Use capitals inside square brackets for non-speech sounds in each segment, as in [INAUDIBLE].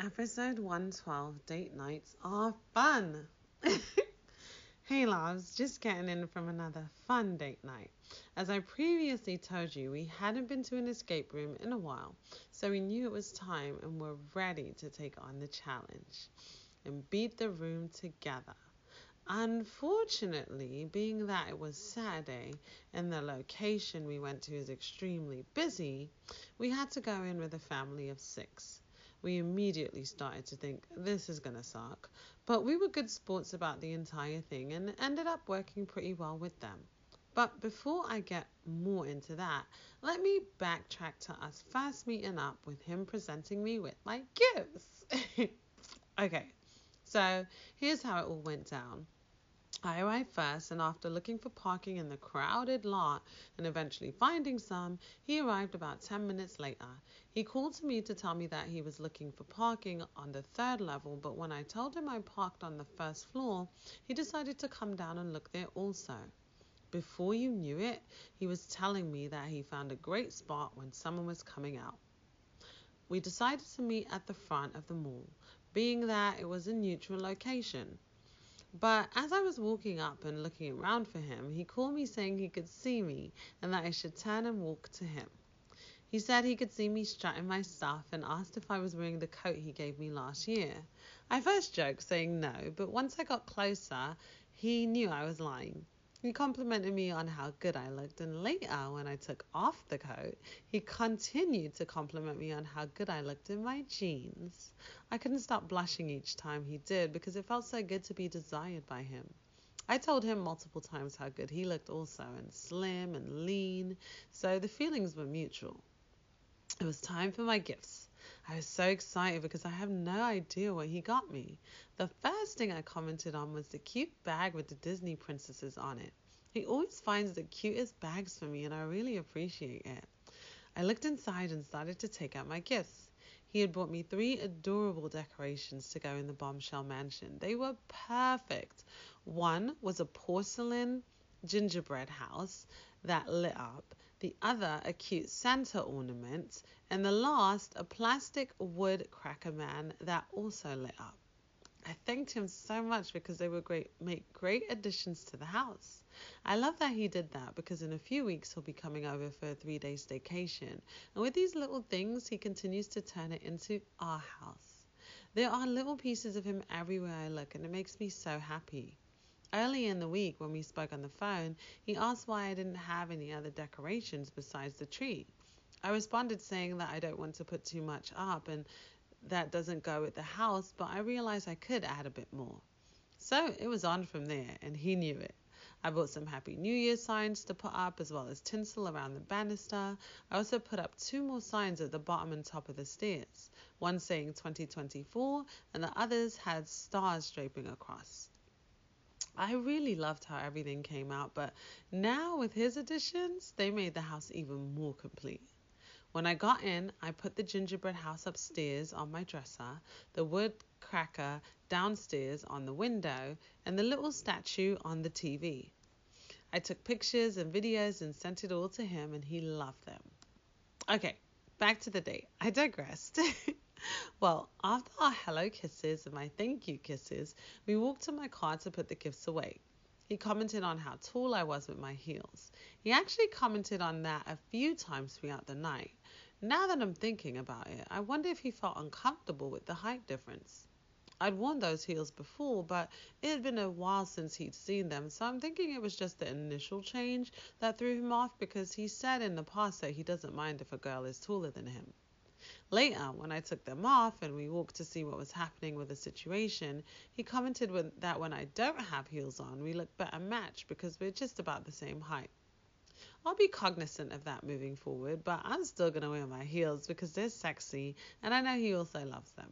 Episode 112 Date Nights are fun. [LAUGHS] hey, loves, just getting in from another fun date night. As I previously told you, we hadn't been to an escape room in a while, so we knew it was time and were ready to take on the challenge and beat the room together. Unfortunately, being that it was Saturday and the location we went to is extremely busy, we had to go in with a family of six we immediately started to think this is going to suck. But we were good sports about the entire thing and ended up working pretty well with them. But before I get more into that, let me backtrack to us first meeting up with him presenting me with my gifts. [LAUGHS] okay, so here's how it all went down. I arrived first, and after looking for parking in the crowded lot and eventually finding some, he arrived about 10 minutes later. He called to me to tell me that he was looking for parking on the third level, but when I told him I parked on the first floor, he decided to come down and look there also. Before you knew it, he was telling me that he found a great spot when someone was coming out. We decided to meet at the front of the mall, being that it was a neutral location. But as I was walking up and looking around for him, he called me saying he could see me and that I should turn and walk to him. He said he could see me strutting my stuff and asked if I was wearing the coat he gave me last year. I first joked, saying no, but once I got closer, he knew I was lying. He complimented me on how good I looked, and later, when I took off the coat, he continued to compliment me on how good I looked in my jeans. I couldn't stop blushing each time he did because it felt so good to be desired by him. I told him multiple times how good he looked also, and slim and lean, so the feelings were mutual. It was time for my gifts. I was so excited because I have no idea what he got me. The first thing I commented on was the cute bag with the Disney princesses on it. He always finds the cutest bags for me, and I really appreciate it. I looked inside and started to take out my gifts. He had bought me three adorable decorations to go in the bombshell mansion. They were perfect. One was a porcelain gingerbread house that lit up, the other a cute Santa ornament, and the last a plastic wood cracker man that also lit up. I thanked him so much because they would great make great additions to the house. I love that he did that because in a few weeks he'll be coming over for a three day staycation. And with these little things he continues to turn it into our house. There are little pieces of him everywhere I look and it makes me so happy. Early in the week, when we spoke on the phone, he asked why I didn't have any other decorations besides the tree. I responded saying that I don't want to put too much up and that doesn't go with the house, but I realized I could add a bit more. So it was on from there, and he knew it. I bought some Happy New Year signs to put up, as well as tinsel around the banister. I also put up two more signs at the bottom and top of the stairs, one saying 2024, and the others had stars draping across. I really loved how everything came out, but now with his additions, they made the house even more complete. When I got in, I put the gingerbread house upstairs on my dresser, the wood cracker downstairs on the window, and the little statue on the TV. I took pictures and videos and sent it all to him, and he loved them. Okay, back to the date. I digressed. [LAUGHS] [LAUGHS] Well, after our hello kisses and my thank you kisses, we walked to my car to put the gifts away. He commented on how tall I was with my heels. He actually commented on that a few times throughout the night. Now that I'm thinking about it, I wonder if he felt uncomfortable with the height difference. I'd worn those heels before, but it had been a while since he'd seen them, so I'm thinking it was just the initial change that threw him off because he said in the past that he doesn't mind if a girl is taller than him. Later, when I took them off and we walked to see what was happening with the situation, he commented that when I don't have heels on, we look better matched because we're just about the same height. I'll be cognizant of that moving forward, but I'm still going to wear my heels because they're sexy and I know he also loves them.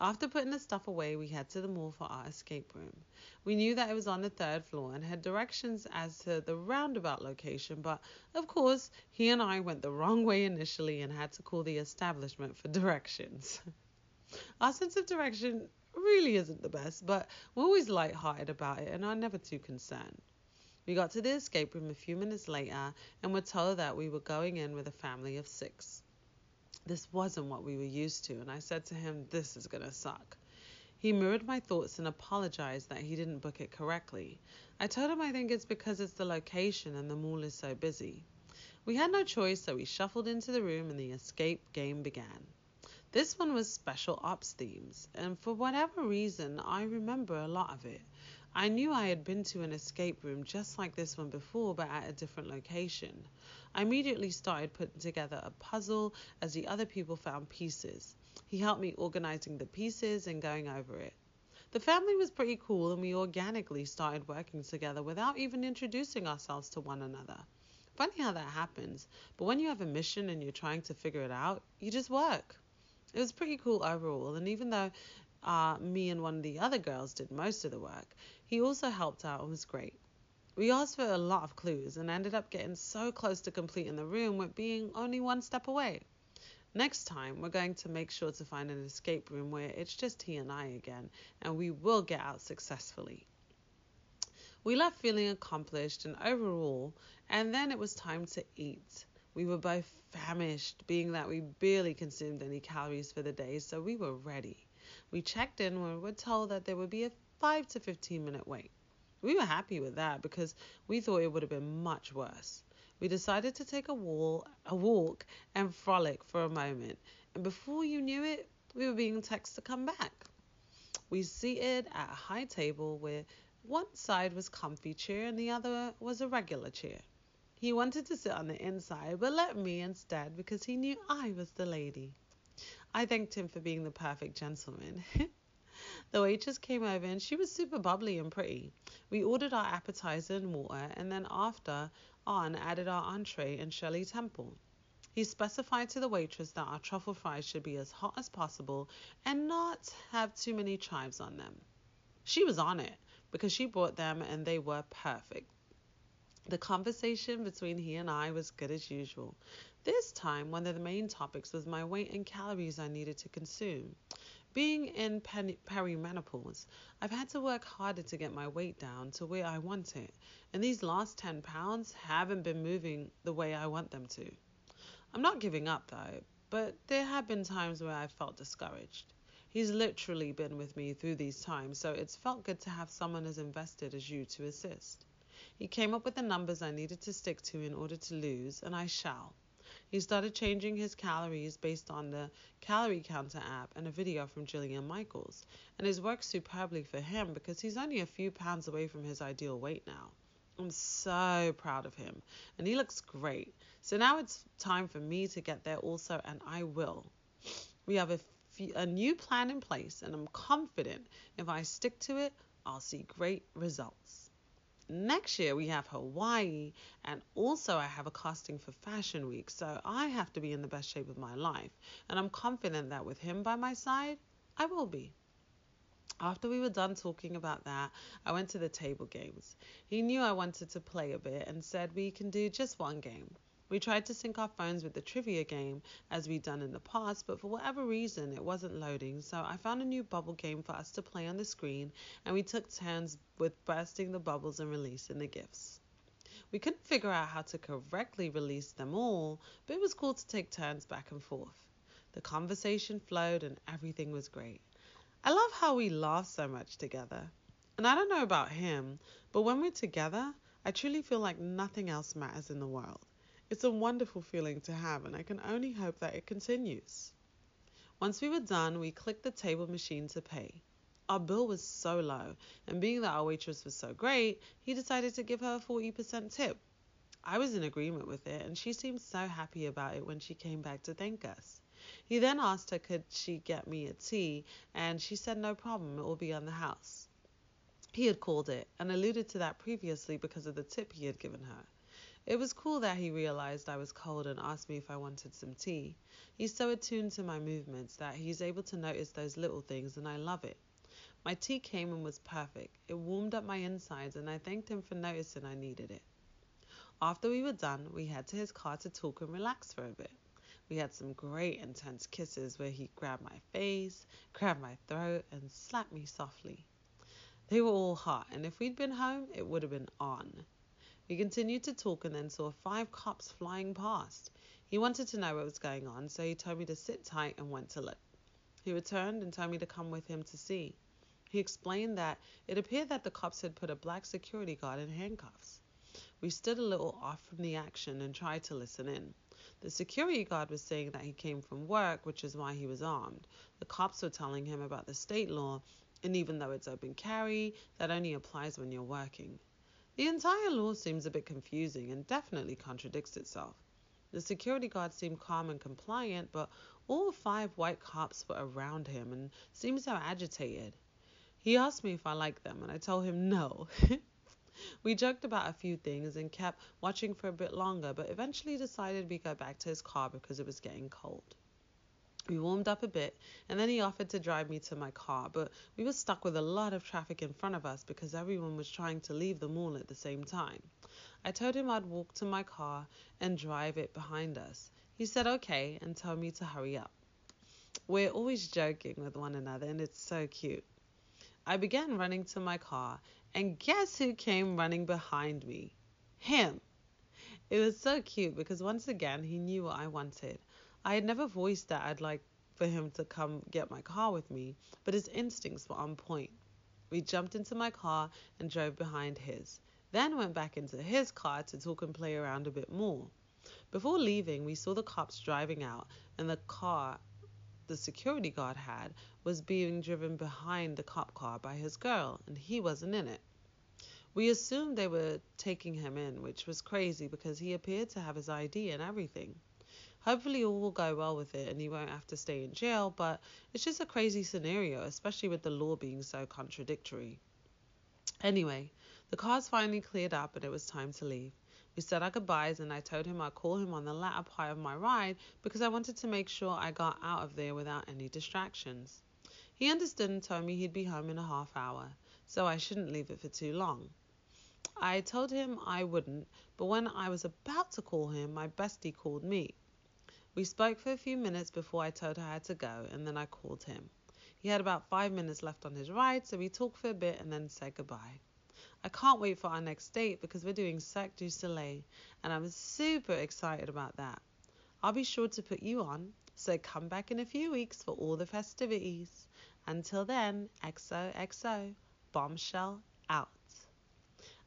After putting the stuff away, we head to the mall for our escape room. We knew that it was on the third floor and had directions as to the roundabout location, but of course, he and I went the wrong way initially and had to call the establishment for directions. [LAUGHS] our sense of direction really isn't the best, but we're always light-hearted about it and are never too concerned. We got to the escape room a few minutes later and were told that we were going in with a family of six. This wasn't what we were used to, and I said to him, This is gonna suck. He mirrored my thoughts and apologized that he didn't book it correctly. I told him I think it's because it's the location and the mall is so busy. We had no choice, so we shuffled into the room and the escape game began. This one was special ops themes, and for whatever reason, I remember a lot of it. I knew I had been to an escape room just like this one before, but at a different location. I immediately started putting together a puzzle as the other people found pieces. He helped me organizing the pieces and going over it. The family was pretty cool, and we organically started working together without even introducing ourselves to one another. Funny how that happens, but when you have a mission and you're trying to figure it out, you just work. It was pretty cool overall, and even though uh, me and one of the other girls did most of the work, he also helped out and was great. We asked for a lot of clues and ended up getting so close to completing the room with being only one step away. Next time, we're going to make sure to find an escape room where it's just he and I again, and we will get out successfully. We left feeling accomplished and overall, and then it was time to eat. We were both famished, being that we barely consumed any calories for the day, so we were ready. We checked in when we were told that there would be a 5 to 15 minute wait. We were happy with that because we thought it would have been much worse. We decided to take a, wall, a walk and frolic for a moment, and before you knew it, we were being texted to come back. We seated at a high table where one side was comfy chair and the other was a regular chair. He wanted to sit on the inside, but let me instead because he knew I was the lady. I thanked him for being the perfect gentleman. [LAUGHS] the waitress came over and she was super bubbly and pretty. We ordered our appetizer and water, and then after on added our entree and Shirley Temple. He specified to the waitress that our truffle fries should be as hot as possible and not have too many chives on them. She was on it because she bought them and they were perfect. The conversation between he and I was good as usual. This time, one of the main topics was my weight and calories I needed to consume. Being in perimenopause, I've had to work harder to get my weight down to where I want it, and these last 10 pounds haven't been moving the way I want them to. I'm not giving up though, but there have been times where I felt discouraged. He's literally been with me through these times, so it's felt good to have someone as invested as you to assist. He came up with the numbers I needed to stick to in order to lose, and I shall. He started changing his calories based on the calorie counter app and a video from Jillian Michaels, and it's worked superbly for him because he's only a few pounds away from his ideal weight now. I'm so proud of him, and he looks great. So now it's time for me to get there also, and I will. We have a a new plan in place, and I'm confident if I stick to it, I'll see great results. Next year we have Hawaii, and also I have a casting for Fashion Week, so I have to be in the best shape of my life, and I'm confident that with him by my side, I will be. After we were done talking about that, I went to the table games. He knew I wanted to play a bit and said we can do just one game. We tried to sync our phones with the trivia game as we'd done in the past, but for whatever reason it wasn't loading, so I found a new bubble game for us to play on the screen and we took turns with bursting the bubbles and releasing the gifts. We couldn't figure out how to correctly release them all, but it was cool to take turns back and forth. The conversation flowed and everything was great. I love how we laugh so much together. And I don't know about him, but when we're together, I truly feel like nothing else matters in the world. It's a wonderful feeling to have, and I can only hope that it continues. Once we were done, we clicked the table machine to pay. Our bill was so low, and being that our waitress was so great, he decided to give her a 40% tip. I was in agreement with it, and she seemed so happy about it when she came back to thank us. He then asked her could she get me a tea, and she said no problem, it will be on the house. He had called it and alluded to that previously because of the tip he had given her. It was cool that he realized I was cold and asked me if I wanted some tea. He's so attuned to my movements that he's able to notice those little things, and I love it. My tea came and was perfect. It warmed up my insides, and I thanked him for noticing I needed it. After we were done, we head to his car to talk and relax for a bit. We had some great intense kisses where he grabbed my face, grabbed my throat, and slapped me softly. They were all hot, and if we'd been home, it would have been on. We continued to talk and then saw five cops flying past. He wanted to know what was going on, so he told me to sit tight and went to look. He returned and told me to come with him to see. He explained that it appeared that the cops had put a black security guard in handcuffs. We stood a little off from the action and tried to listen in. The security guard was saying that he came from work, which is why he was armed. The cops were telling him about the state law, and even though it's open carry, that only applies when you're working. The entire law seems a bit confusing and definitely contradicts itself. The security guard seemed calm and compliant, but all five white cops were around him and seemed so agitated. He asked me if I liked them, and I told him no. [LAUGHS] We joked about a few things and kept watching for a bit longer, but eventually decided we'd go back to his car because it was getting cold. We warmed up a bit, and then he offered to drive me to my car, but we were stuck with a lot of traffic in front of us because everyone was trying to leave the mall at the same time. I told him I'd walk to my car and drive it behind us. He said okay and told me to hurry up. We're always joking with one another, and it's so cute. I began running to my car and guess who came running behind me? Him. It was so cute because once again he knew what I wanted. I had never voiced that I'd like for him to come get my car with me, but his instincts were on point. We jumped into my car and drove behind his, then went back into his car to talk and play around a bit more. Before leaving, we saw the cops driving out, and the car the security guard had was being driven behind the cop car by his girl, and he wasn't in it. We assumed they were taking him in, which was crazy because he appeared to have his ID and everything. Hopefully, all will go well with it and he won't have to stay in jail, but it's just a crazy scenario, especially with the law being so contradictory. Anyway, the cars finally cleared up and it was time to leave. We said our goodbyes, and I told him I'd call him on the latter part of my ride because I wanted to make sure I got out of there without any distractions. He understood and told me he'd be home in a half hour, so I shouldn't leave it for too long. I told him I wouldn't, but when I was about to call him, my bestie called me. We spoke for a few minutes before I told her I had to go, and then I called him. He had about five minutes left on his ride, so we talked for a bit and then said goodbye. I can't wait for our next date because we're doing Cirque du Soleil and I'm super excited about that. I'll be sure to put you on, so come back in a few weeks for all the festivities. Until then, XOXO, bombshell out.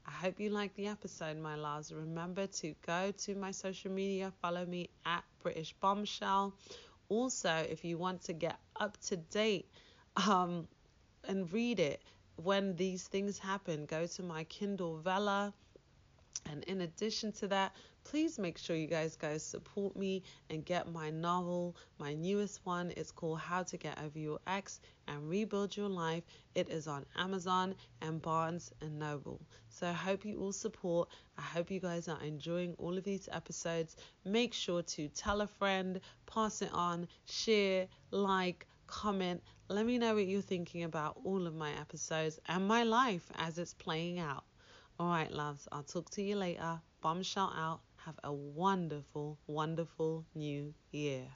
I hope you liked the episode, my loves. Remember to go to my social media, follow me at British Bombshell. Also, if you want to get up to date um, and read it, when these things happen, go to my Kindle Vella. And in addition to that, please make sure you guys guys support me and get my novel. My newest one is called How to Get Over Your Ex and Rebuild Your Life. It is on Amazon and Barnes and Noble. So I hope you all support. I hope you guys are enjoying all of these episodes. Make sure to tell a friend, pass it on, share, like, comment. Let me know what you're thinking about all of my episodes and my life as it's playing out. All right, loves, I'll talk to you later. Bombshell out. Have a wonderful, wonderful new year.